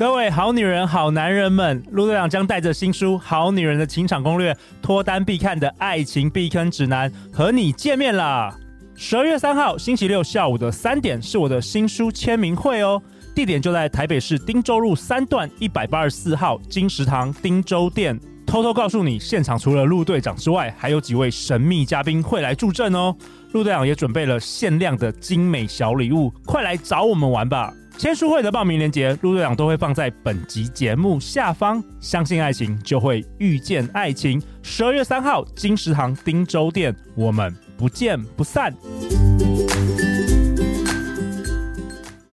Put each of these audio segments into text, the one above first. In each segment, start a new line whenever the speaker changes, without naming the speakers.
各位好女人、好男人们，陆队长将带着新书《好女人的情场攻略》，脱单必看的爱情避坑指南，和你见面啦！十二月三号星期六下午的三点是我的新书签名会哦，地点就在台北市汀州路三段一百八十四号金石堂汀州店。偷偷告诉你，现场除了陆队长之外，还有几位神秘嘉宾会来助阵哦。陆队长也准备了限量的精美小礼物，快来找我们玩吧！签书会的报名链接，陆队长都会放在本集节目下方。相信爱情，就会遇见爱情。十二月三号，金石堂汀州店，我们不见不散。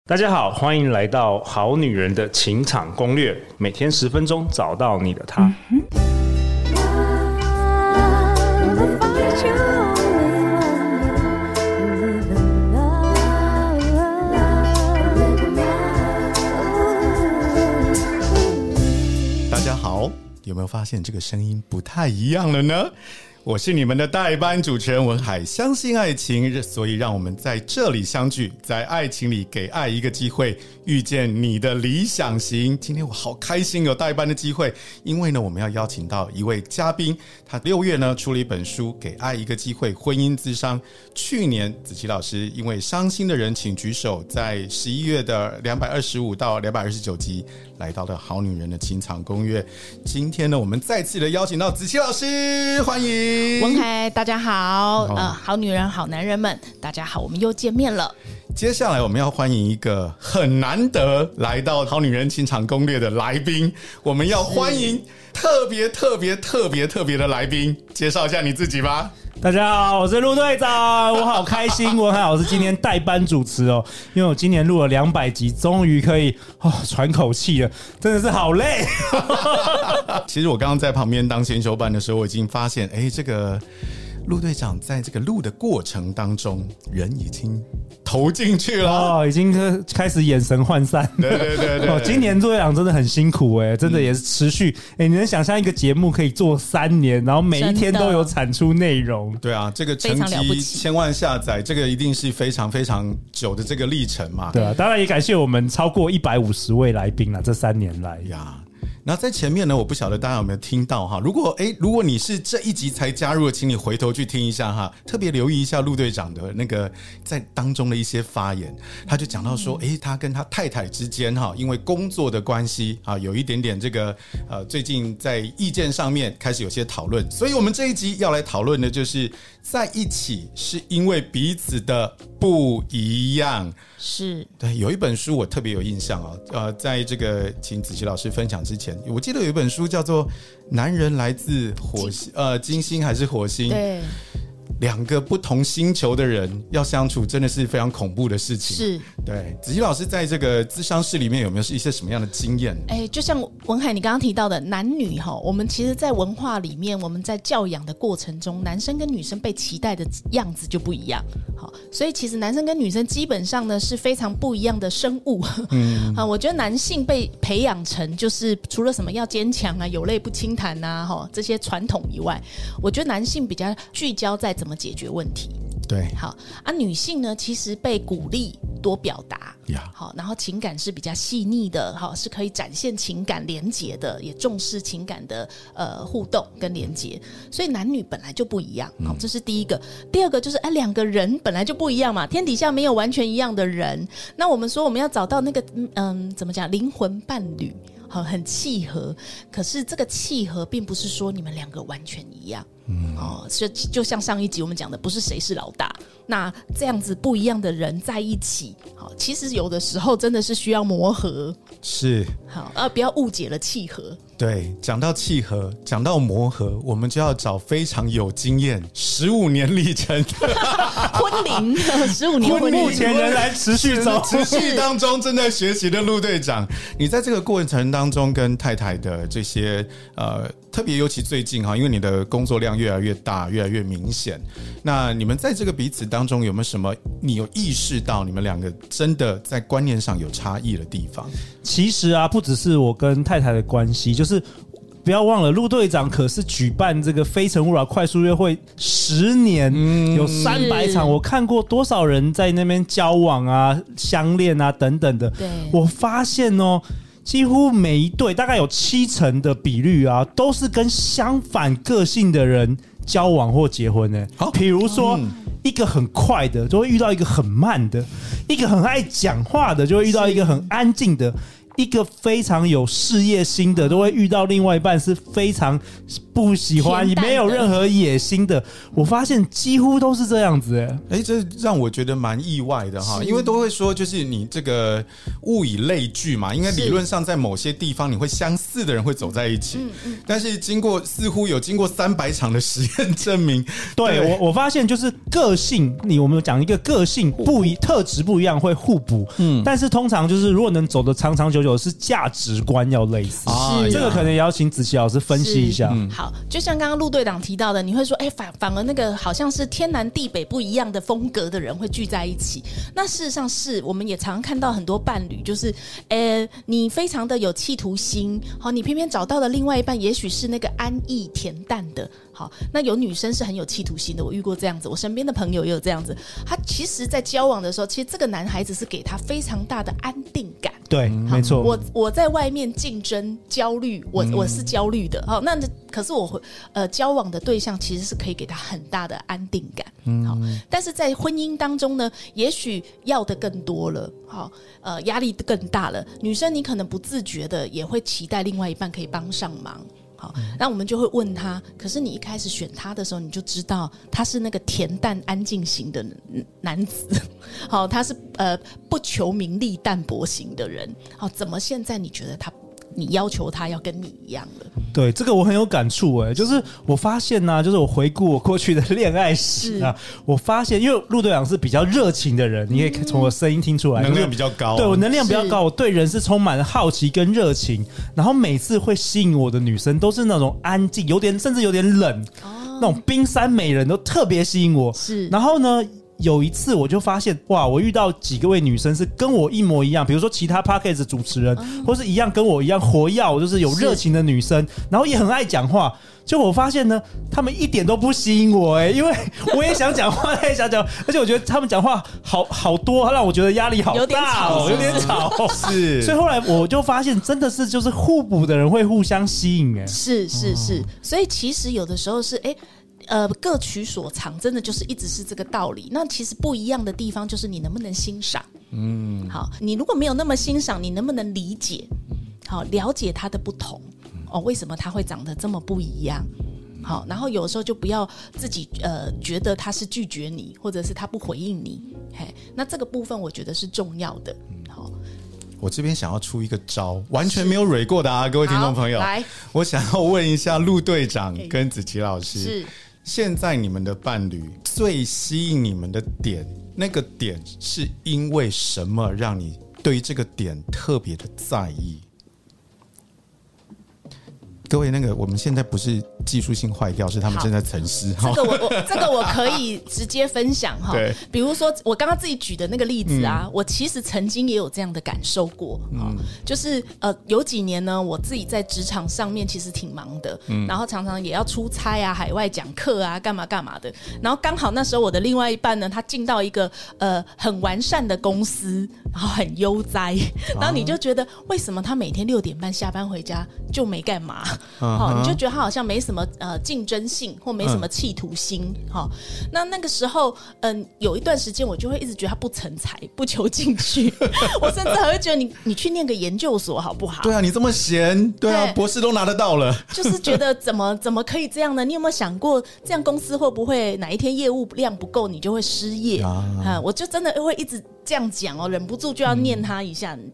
大家好，欢迎来到《好女人的情场攻略》，每天十分钟，找到你的他。嗯好
有没有发现这个声音不太一样了呢？我是你们的代班主持人文海，相信爱情，所以让我们在这里相聚，在爱情里给爱一个机会，遇见你的理想型。今天我好开心有代班的机会，因为呢，我们要邀请到一位嘉宾，他六月呢出了一本书《给爱一个机会》，婚姻咨商。去年子琪老师因为伤心的人请举手，在十一月的两百二十五到两百二十九集来到了《好女人的情场攻略》。今天呢，我们再次的邀请到子琪老师，欢迎。
文凯，大家好，呃，好女人，好男人们，大家好，我们又见面了。
接下来我们要欢迎一个很难得来到《好女人情场攻略》的来宾，我们要欢迎特别特别特别特别的来宾，介绍一下你自己吧。
大家好，我是陆队长，我好开心，文海老师今天代班主持哦，因为我今年录了两百集，终于可以哦喘口气了，真的是好累。
其实我刚刚在旁边当先修班的时候，我已经发现，哎，这个。陆队长在这个录的过程当中，人已经投进去了
哦，已经开始眼神涣散。
对对对对，
哦，今年陆队长真的很辛苦哎，真的也是持续哎，你能想象一个节目可以做三年，然后每一天都有产出内容？
对啊，这个成绩千万下载，这个一定是非常非常久的这个历程嘛。
对啊，当然也感谢我们超过一百五十位来宾了，这三年来
呀。然后在前面呢，我不晓得大家有没有听到哈。如果诶，如果你是这一集才加入的，请你回头去听一下哈，特别留意一下陆队长的那个在当中的一些发言。他就讲到说，诶，他跟他太太之间哈，因为工作的关系啊，有一点点这个呃，最近在意见上面开始有些讨论。所以我们这一集要来讨论的就是在一起是因为彼此的不一样。
是
对，有一本书我特别有印象啊，呃，在这个请子琪老师分享之前，我记得有一本书叫做《男人来自火星》，呃，金星还是火星？对。两个不同星球的人要相处，真的是非常恐怖的事情。
是，
对。子怡老师在这个咨商室里面有没有是一些什么样的经验？
哎，就像文海你刚刚提到的，男女哈，我们其实，在文化里面，我们在教养的过程中，男生跟女生被期待的样子就不一样。好，所以其实男生跟女生基本上呢是非常不一样的生物。嗯，啊，我觉得男性被培养成就是除了什么要坚强啊、有泪不轻弹呐，哈这些传统以外，我觉得男性比较聚焦在怎么。怎么解决问题？
对，
好啊。女性呢，其实被鼓励多表达
呀，
好，然后情感是比较细腻的，好，是可以展现情感连结的，也重视情感的呃互动跟连结。所以男女本来就不一样，好，这是第一个。第二个就是，哎，两个人本来就不一样嘛，天底下没有完全一样的人。那我们说，我们要找到那个嗯，怎么讲，灵魂伴侣。好，很契合，可是这个契合并不是说你们两个完全一样，嗯，哦，就就像上一集我们讲的，不是谁是老大，那这样子不一样的人在一起，好，其实有的时候真的是需要磨合，
是，
好，呃，不要误解了契合。
对，讲到契合，讲到磨合，我们就要找非常有经验、十五年历程、
婚龄十五年婚龄，
目前仍然持续中、
持续当中正在学习的陆队长，你在这个过程当中跟太太的这些呃，特别尤其最近哈，因为你的工作量越来越大，越来越明显，那你们在这个彼此当中有没有什么你有意识到你们两个真的在观念上有差异的地方？
其实啊，不只是我跟太太的关系，就。是不要忘了，陆队长可是举办这个《非诚勿扰》快速约会十年，有三百场，我看过多少人在那边交往啊、相恋啊等等的。对，我发现哦，几乎每一对大概有七成的比率啊，都是跟相反个性的人交往或结婚呢。好，比如说一个很快的，就会遇到一个很慢的；一个很爱讲话的，就会遇到一个很安静的。一个非常有事业心的，都会遇到另外一半是非常不喜欢、没有任何野心的。我发现几乎都是这样子，哎，哎，这让我觉得蛮意外的哈，因为都会说就是你这个物以类聚嘛，应该理论上在某些地方你会相似的人会走在一起。嗯嗯。但是经过似乎有经过三百场的实验证明，对，对我我发现就是个性，你我们有讲一个个性不一特质不一样会互补，嗯，但是通常就是如果能走得长长久久。有是价值观要类似，是这个可能也要请子琪老师分析一下。
好，就像刚刚陆队长提到的，你会说，哎，反反而那个好像是天南地北不一样的风格的人会聚在一起。那事实上是，我们也常常看到很多伴侣，就是，呃，你非常的有企图心，好，你偏偏找到的另外一半，也许是那个安逸恬淡的。好，那有女生是很有企图心的，我遇过这样子，我身边的朋友也有这样子。他其实，在交往的时候，其实这个男孩子是给他非常大的安定感。
对，没错。
我我在外面竞争焦虑，我我是焦虑的。好，那可是我会呃交往的对象其实是可以给他很大的安定感。嗯，好，但是在婚姻当中呢，也许要的更多了。好，呃，压力更大了。女生你可能不自觉的也会期待另外一半可以帮上忙。好，那我们就会问他。可是你一开始选他的时候，你就知道他是那个恬淡安静型的男子。好，他是呃不求名利淡泊型的人。好，怎么现在你觉得他？你要求他要跟你一样的，
对这个我很有感触哎，就是我发现呢、啊，就是我回顾我过去的恋爱史啊，我发现，因为陆队长是比较热情的人，你可以从我声音听出来，
能量比较高，
对我能量比较高，我对人是充满了好奇跟热情，然后每次会吸引我的女生都是那种安静，有点甚至有点冷，那种冰山美人都特别吸引我，是，然后呢。有一次我就发现哇，我遇到几个位女生是跟我一模一样，比如说其他 podcast 主持人，或是一样跟我一样活跃，就是有热情的女生，然后也很爱讲话。就我发现呢，他们一点都不吸引我哎，因为 我也想讲话，她也想讲，而且我觉得他们讲话好好多，让我觉得压力好大哦，有点吵，是。所以后来我就发现，真的是就是互补的人会互相吸引哎，
是是是，所以其实有的时候是哎。呃，各取所长，真的就是一直是这个道理。那其实不一样的地方就是你能不能欣赏，嗯，好，你如果没有那么欣赏，你能不能理解？好，了解他的不同哦，为什么他会长得这么不一样？好，然后有时候就不要自己呃觉得他是拒绝你，或者是他不回应你，嘿，那这个部分我觉得是重要的。好，
我这边想要出一个招，完全没有蕊过的啊，各位听众朋友，来，我想要问一下陆队长跟子琪老师是。现在你们的伴侣最吸引你们的点，那个点是因为什么让你对于这个点特别的在意？各位，那个我们现在不是技术性坏掉，是他们正在沉思。
这个我我这个我可以直接分享哈。对，比如说我刚刚自己举的那个例子啊，嗯、我其实曾经也有这样的感受过。嗯，就是呃有几年呢，我自己在职场上面其实挺忙的，嗯，然后常常也要出差啊、海外讲课啊、干嘛干嘛的。然后刚好那时候我的另外一半呢，他进到一个呃很完善的公司，然后很悠哉，然后你就觉得为什么他每天六点半下班回家就没干嘛？好，你就觉得他好像没什么呃竞争性，或没什么企图心。哈，那那个时候，嗯，有一段时间我就会一直觉得他不成才，不求进取。我甚至还会觉得你你去念个研究所好不好？
对啊，你这么闲，对啊，博士都拿得到了。
就是 觉得怎么怎么可以这样呢？你有没有想过，这样公司会不会哪一天业务量不够，你就会失业啊？我就真的会一直。这样讲哦，忍不住就要念他一下。嗯、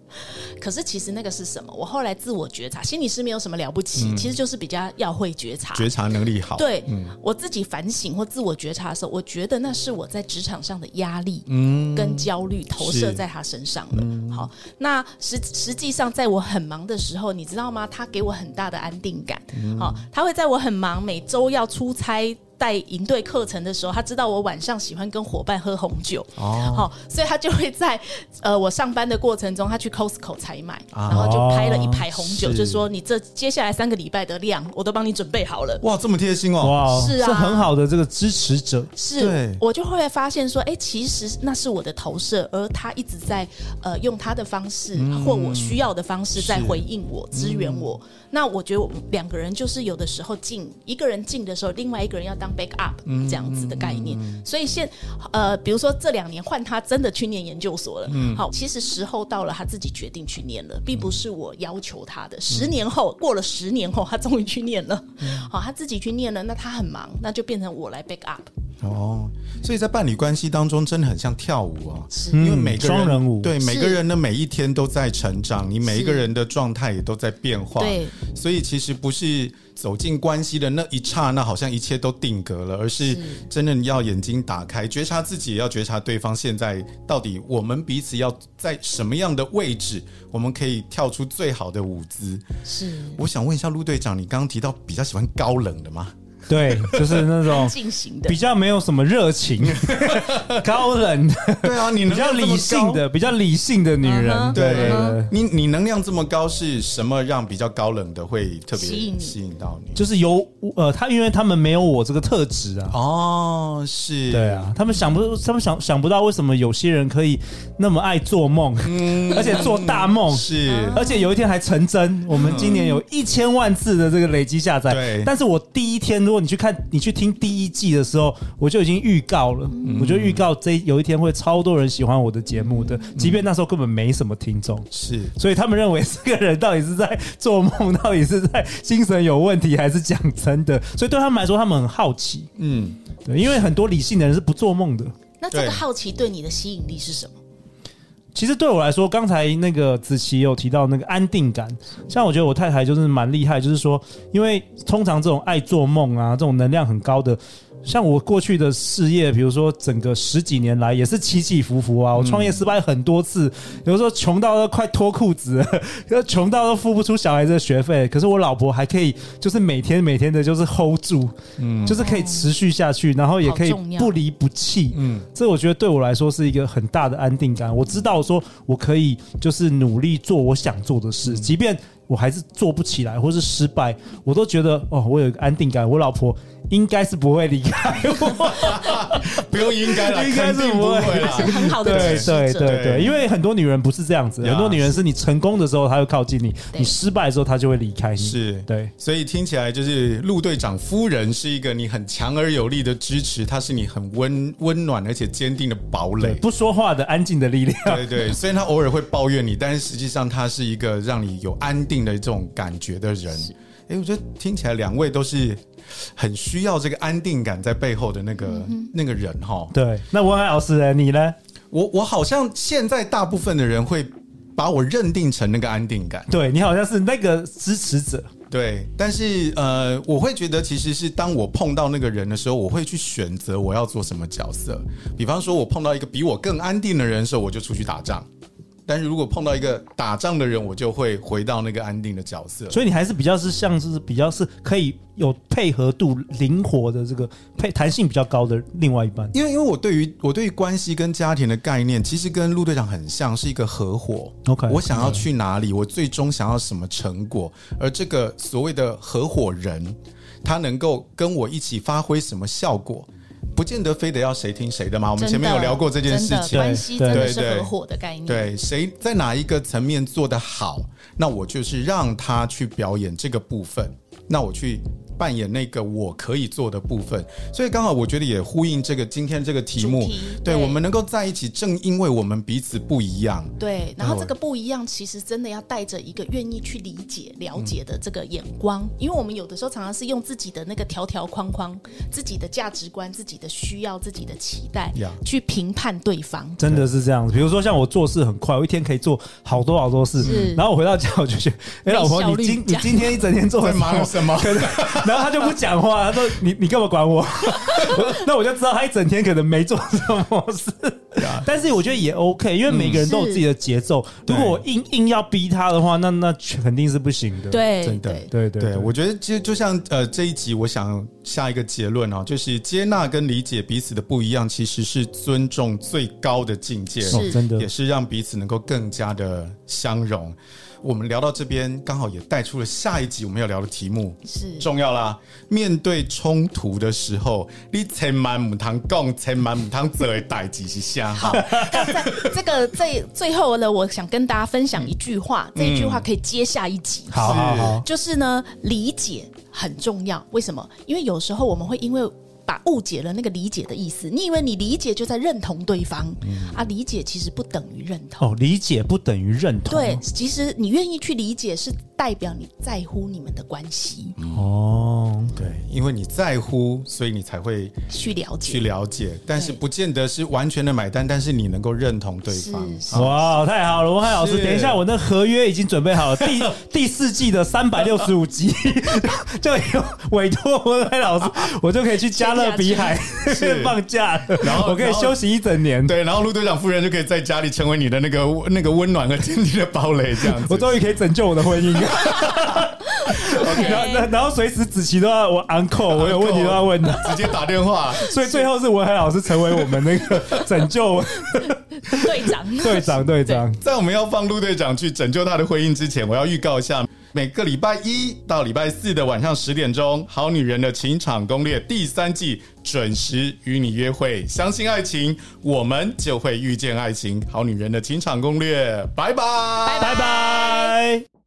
可是其实那个是什么？我后来自我觉察，心理师没有什么了不起，嗯、其实就是比较要会觉察，
觉察能力好。
对，嗯、我自己反省或自我觉察的时候，我觉得那是我在职场上的压力跟焦虑投射在他身上了。嗯、好，那实实际上在我很忙的时候，你知道吗？他给我很大的安定感。嗯、好，他会在我很忙，每周要出差。带营队课程的时候，他知道我晚上喜欢跟伙伴喝红酒，哦，好，所以他就会在呃我上班的过程中，他去 Costco 采买，然后就拍了一排红酒，就说你这接下来三个礼拜的量，我都帮你准备好了。
哇，这么贴心哦！
哇，
是啊，
是很好的这个支持者。
是，我就会发现说，哎，其实那是我的投射，而他一直在呃用他的方式或我需要的方式在回应我、支援我。那我觉得我们两个人就是有的时候进一个人进的时候，另外一个人要当 back up 这样子的概念。所以现呃，比如说这两年换他真的去念研究所了，好，其实时候到了，他自己决定去念了，并不是我要求他的。十年后过了十年后，他终于去念了，好，他自己去念了，那他很忙，那就变成我来 back up。
哦，所以在伴侣关系当中，真的很像跳舞啊，
是。
因为每个人
双人舞，
对每个人的每一天都在成长，你每一个人的状态也都在变化，
对，
所以其实不是走进关系的那一刹那，好像一切都定格了，而是真的要眼睛打开，觉察自己，也要觉察对方现在到底我们彼此要在什么样的位置，我们可以跳出最好的舞姿。
是，
我想问一下陆队长，你刚刚提到比较喜欢高冷的吗？
对，就是那种比较没有什么热情、高冷的。
对啊，你
比较理性的、比较理性的女人。对，
你你能量这么高，是什么让比较高冷的会特别吸引到你？
就是有呃，他因为他们没有我这个特质啊。
哦，是。
对啊，他们想不，他们想想不到为什么有些人可以那么爱做梦，而且做大梦，
是，
而且有一天还成真。我们今年有一千万次的这个累积下载。
对，
但是我第一天。如果你去看，你去听第一季的时候，我就已经预告了，嗯、我就预告这有一天会超多人喜欢我的节目的，即便那时候根本没什么听众，
是，
所以他们认为这个人到底是在做梦，到底是在精神有问题，还是讲真的？所以对他们来说，他们很好奇，嗯，对，因为很多理性的人是不做梦的。
那这个好奇对你的吸引力是什么？
其实对我来说，刚才那个子琪有提到那个安定感，像我觉得我太太就是蛮厉害，就是说，因为通常这种爱做梦啊，这种能量很高的。像我过去的事业，比如说整个十几年来也是起起伏伏啊。我创业失败很多次，有时候穷到都快脱裤子，穷到都付不出小孩子的学费。可是我老婆还可以，就是每天每天的，就是 hold 住，嗯，就是可以持续下去，然后也可以不离不弃，嗯，这我觉得对我来说是一个很大的安定感。我知道说我可以就是努力做我想做的事，即便我还是做不起来或是失败，我都觉得哦，我有一个安定感。我老婆。应该是不会离开我，
不用应该了，
应该是不会
啦，是很好的对
对对对，因为很多女人不是这样子，很多女人是你成功的时候她会靠近你，你失败的时候她就会离开你。
是。
对，
所以听起来就是陆队长夫人是一个你很强而有力的支持，她是你很温温暖而且坚定的堡垒，
不说话的安静的力量。
对对，虽然她偶尔会抱怨你，但是实际上她是一个让你有安定的这种感觉的人。哎，我觉得听起来两位都是。很需要这个安定感在背后的那个、嗯、那个人哈。
对，那文海老师呢？你呢？
我我好像现在大部分的人会把我认定成那个安定感。
对，你好像是那个支持者。
对，但是呃，我会觉得其实是当我碰到那个人的时候，我会去选择我要做什么角色。比方说，我碰到一个比我更安定的人的时候，我就出去打仗。但是如果碰到一个打仗的人，我就会回到那个安定的角色。
所以你还是比较是像是比较是可以有配合度、灵活的这个配弹性比较高的另外一半。
因为因为我对于我对于关系跟家庭的概念，其实跟陆队长很像，是一个合伙。
OK，
我想要去哪里，我最终想要什么成果，而这个所谓的合伙人，他能够跟我一起发挥什么效果？不见得非得要谁听谁的嘛？我们前面有聊过这件事情，
关系真的是合伙的概念。
对，谁在哪一个层面做得好，那我就是让他去表演这个部分，那我去。扮演那个我可以做的部分，所以刚好我觉得也呼应这个今天这个题目。题对，对我们能够在一起，正因为我们彼此不一样。
对，然后这个不一样，其实真的要带着一个愿意去理解、了解的这个眼光，嗯、因为我们有的时候常常是用自己的那个条条框框、自己的价值观、自己的需要、自己的期待去评判对方。
真的是这样子。比如说像我做事很快，我一天可以做好多好多事，是然后我回到家我就觉得，哎，老婆，你今你今天一整天做很忙什么？然后他就不讲话，他说：“你你干嘛管我？” 那我就知道他一整天可能没做什么事。但是我觉得也 OK，因为每个人都有自己的节奏。如果我硬硬要逼他的话，那那肯定是不行的。
对，
真的，
对对对。
我觉得其实就像呃这一集，我想下一个结论哦，就是接纳跟理解彼此的不一样，其实是尊重最高的境界，
是真的，
也是让彼此能够更加的相融。我们聊到这边，刚好也带出了下一集我们要聊的题目，是重要啦。面对冲突的时候，你千万母汤共千万母汤做的代志是啥？
好，在 这个最最后呢，我想跟大家分享一句话，这一句话可以接下一集。
好，好，好，
就是呢，理解很重要。为什么？因为有时候我们会因为。把误解了那个理解的意思，你以为你理解就在认同对方，嗯、啊？理解其实不等于认同
哦，理解不等于认同。
对，其实你愿意去理解，是代表你在乎你们的关系。
哦，
对，因为你在乎，所以你才会
去了解，
去了解。但是不见得是完全的买单，但是你能够认同对方。
哇，太好了，文海老师，等一下，我那合约已经准备好了，第 第四季的三百六十五集 就有委托文海老师，我就可以去加。勒比海是放假，然后我可以休息一整年。
对，然后陆队长夫人就可以在家里成为你的那个那个温暖和坚定的堡垒，这样子。
我终于可以拯救我的婚姻。然后然后随时子琪都要我 uncle，我有问题都要问他，
直接打电话。
所以最后是文海老师成为我们那个拯救
队长，
队长，队长。
在我们要放陆队长去拯救他的婚姻之前，我要预告一下。每个礼拜一到礼拜四的晚上十点钟，《好女人的情场攻略》第三季准时与你约会。相信爱情，我们就会遇见爱情。《好女人的情场攻略》，拜拜，
拜拜。